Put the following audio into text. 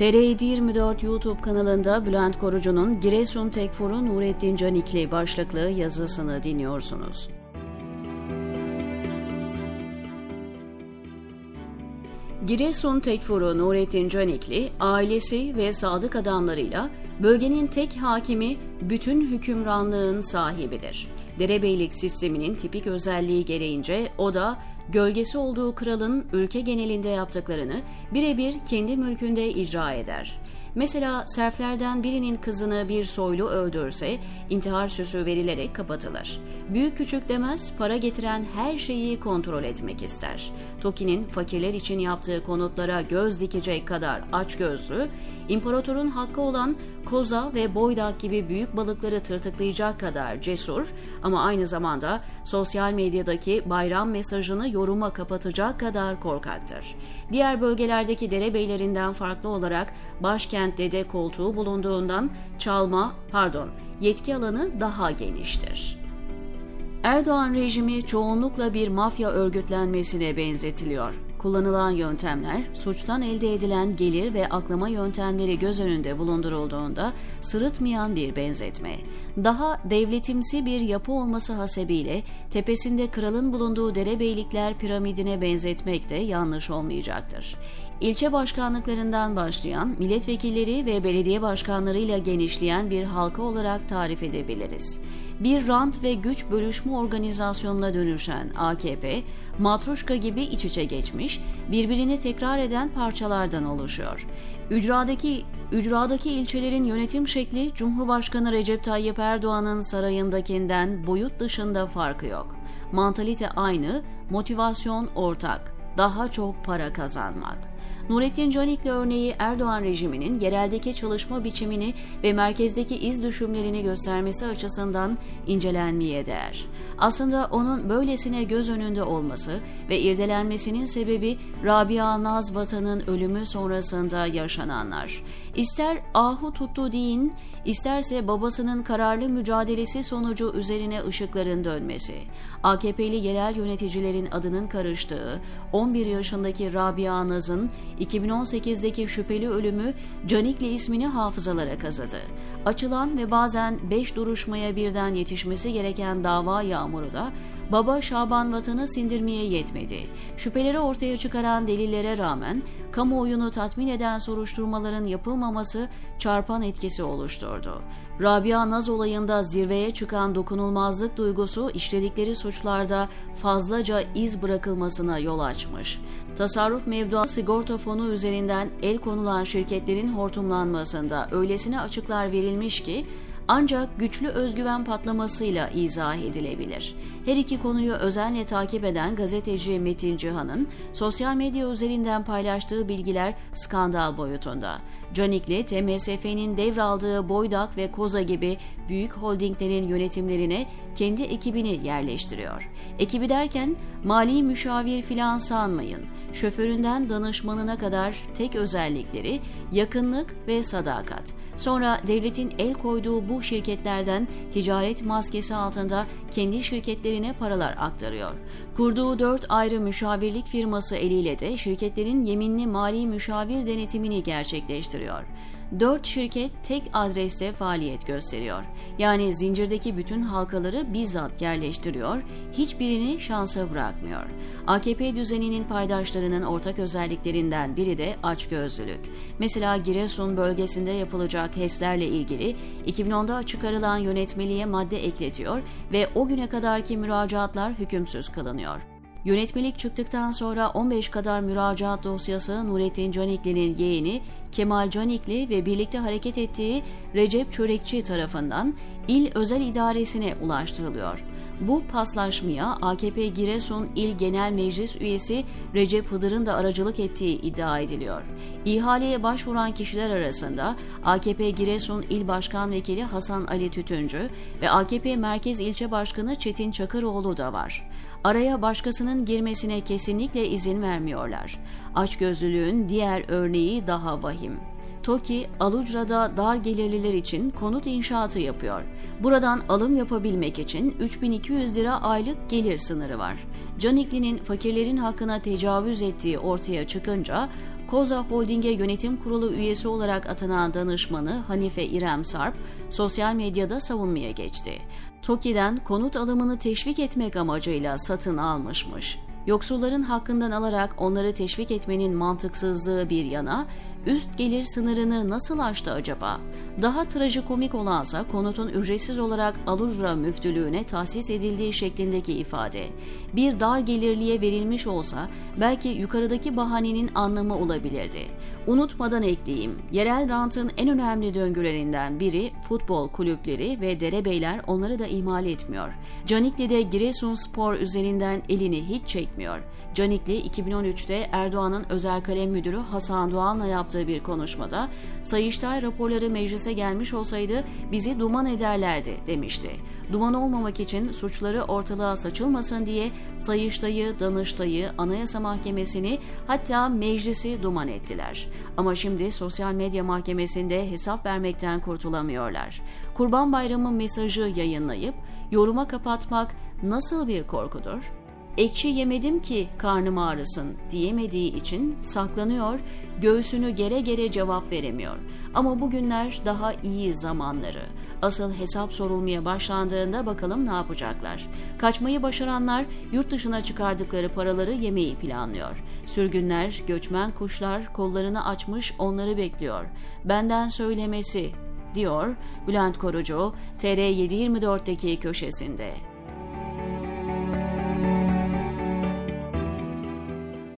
TR 24 YouTube kanalında Bülent Korucu'nun Giresun Tekfur'u Nurettin Canikli başlıklı yazısını dinliyorsunuz. Giresun Tekfur'u Nurettin Canikli, ailesi ve sadık adamlarıyla bölgenin tek hakimi bütün hükümranlığın sahibidir. Derebeylik sisteminin tipik özelliği gereğince o da gölgesi olduğu kralın ülke genelinde yaptıklarını birebir kendi mülkünde icra eder. Mesela serflerden birinin kızını bir soylu öldürse intihar süsü verilerek kapatılır. Büyük küçük demez para getiren her şeyi kontrol etmek ister. Toki'nin fakirler için yaptığı konutlara göz dikecek kadar açgözlü, imparatorun hakkı olan koza ve boydak gibi büyük balıkları tırtıklayacak kadar cesur ama aynı zamanda sosyal medyadaki bayram mesajını yoruma kapatacak kadar korkaktır. Diğer bölgelerdeki derebeylerinden farklı olarak başkentte de koltuğu bulunduğundan çalma, pardon, yetki alanı daha geniştir. Erdoğan rejimi çoğunlukla bir mafya örgütlenmesine benzetiliyor. Kullanılan yöntemler, suçtan elde edilen gelir ve aklama yöntemleri göz önünde bulundurulduğunda sırıtmayan bir benzetme. Daha devletimsi bir yapı olması hasebiyle tepesinde kralın bulunduğu derebeylikler piramidine benzetmek de yanlış olmayacaktır. İlçe başkanlıklarından başlayan, milletvekilleri ve belediye başkanlarıyla genişleyen bir halka olarak tarif edebiliriz bir rant ve güç bölüşme organizasyonuna dönüşen AKP, matruşka gibi iç içe geçmiş, birbirini tekrar eden parçalardan oluşuyor. Ücradaki, ücradaki ilçelerin yönetim şekli Cumhurbaşkanı Recep Tayyip Erdoğan'ın sarayındakinden boyut dışında farkı yok. Mantalite aynı, motivasyon ortak, daha çok para kazanmak. Nurettin Canikli örneği Erdoğan rejiminin yereldeki çalışma biçimini ve merkezdeki iz düşümlerini göstermesi açısından incelenmeye değer. Aslında onun böylesine göz önünde olması ve irdelenmesinin sebebi Rabia Nazbatan'ın ölümü sonrasında yaşananlar. İster ahu tuttu deyin, isterse babasının kararlı mücadelesi sonucu üzerine ışıkların dönmesi. AKP'li yerel yöneticilerin adının karıştığı 11 yaşındaki Rabia Naz'ın 2018'deki şüpheli ölümü Canikli ismini hafızalara kazıdı. Açılan ve bazen 5 duruşmaya birden yetişmesi gereken dava yağmuru da baba Şaban Vatan'ı sindirmeye yetmedi. Şüpheleri ortaya çıkaran delillere rağmen kamuoyunu tatmin eden soruşturmaların yapılmaması çarpan etkisi oluşturdu. Rabia Naz olayında zirveye çıkan dokunulmazlık duygusu işledikleri suçlarda fazlaca iz bırakılmasına yol açmış. Tasarruf mevduat sigorta fonu üzerinden el konulan şirketlerin hortumlanmasında öylesine açıklar verilmiş ki ancak güçlü özgüven patlamasıyla izah edilebilir. Her iki konuyu özenle takip eden gazeteci Metin Cihan'ın sosyal medya üzerinden paylaştığı bilgiler skandal boyutunda. Canikli, TMSF'nin devraldığı Boydak ve Koza gibi büyük holdinglerin yönetimlerine kendi ekibini yerleştiriyor. Ekibi derken mali müşavir filan sanmayın. Şoföründen danışmanına kadar tek özellikleri yakınlık ve sadakat. Sonra devletin el koyduğu bu şirketlerden ticaret maskesi altında kendi şirketlerine paralar aktarıyor. Kurduğu dört ayrı müşavirlik firması eliyle de şirketlerin yeminli mali müşavir denetimini gerçekleştiriyor. 4 şirket tek adreste faaliyet gösteriyor. Yani zincirdeki bütün halkaları bizzat yerleştiriyor, hiçbirini şansa bırakmıyor. AKP düzeninin paydaşlarının ortak özelliklerinden biri de açgözlülük. Mesela Giresun bölgesinde yapılacak HES'lerle ilgili 2010'da çıkarılan yönetmeliğe madde ekletiyor ve o güne kadarki müracaatlar hükümsüz kılınıyor. Yönetmelik çıktıktan sonra 15 kadar müracaat dosyası Nurettin Canikli'nin yeğeni Kemal Canikli ve birlikte hareket ettiği Recep Çörekçi tarafından il özel idaresine ulaştırılıyor. Bu paslaşmaya AKP Giresun İl Genel Meclis üyesi Recep Hıdır'ın da aracılık ettiği iddia ediliyor. İhaleye başvuran kişiler arasında AKP Giresun İl Başkan Vekili Hasan Ali Tütüncü ve AKP Merkez İlçe Başkanı Çetin Çakıroğlu da var. Araya başkasının girmesine kesinlikle izin vermiyorlar. Açgözlülüğün diğer örneği daha vahim. TOKİ, Alucra'da dar gelirliler için konut inşaatı yapıyor. Buradan alım yapabilmek için 3200 lira aylık gelir sınırı var. Canikli'nin fakirlerin hakkına tecavüz ettiği ortaya çıkınca Koza Holding'e yönetim kurulu üyesi olarak atanan danışmanı Hanife İrem Sarp, sosyal medyada savunmaya geçti. TOKİ'den konut alımını teşvik etmek amacıyla satın almışmış. Yoksulların hakkından alarak onları teşvik etmenin mantıksızlığı bir yana, üst gelir sınırını nasıl aştı acaba? Daha trajikomik olansa konutun ücretsiz olarak Alujra müftülüğüne tahsis edildiği şeklindeki ifade. Bir dar gelirliye verilmiş olsa belki yukarıdaki bahanenin anlamı olabilirdi. Unutmadan ekleyeyim, yerel rantın en önemli döngülerinden biri futbol kulüpleri ve derebeyler onları da ihmal etmiyor. Canikli'de Giresun Spor üzerinden elini hiç çekmiyor. Canikli 2013'te Erdoğan'ın özel kalem müdürü Hasan Doğan'la yaptığı bir konuşmada Sayıştay raporları meclise gelmiş olsaydı bizi duman ederlerdi demişti. Duman olmamak için suçları ortalığa saçılmasın diye Sayıştay'ı, Danıştay'ı, Anayasa Mahkemesi'ni hatta meclisi duman ettiler. Ama şimdi sosyal medya mahkemesinde hesap vermekten kurtulamıyorlar. Kurban Bayramı mesajı yayınlayıp yoruma kapatmak nasıl bir korkudur? Ekşi yemedim ki karnım ağrısın diyemediği için saklanıyor, göğsünü gere gere cevap veremiyor. Ama bugünler daha iyi zamanları. Asıl hesap sorulmaya başlandığında bakalım ne yapacaklar. Kaçmayı başaranlar yurt dışına çıkardıkları paraları yemeyi planlıyor. Sürgünler, göçmen kuşlar kollarını açmış onları bekliyor. Benden söylemesi diyor Bülent Korucu TR724'deki köşesinde.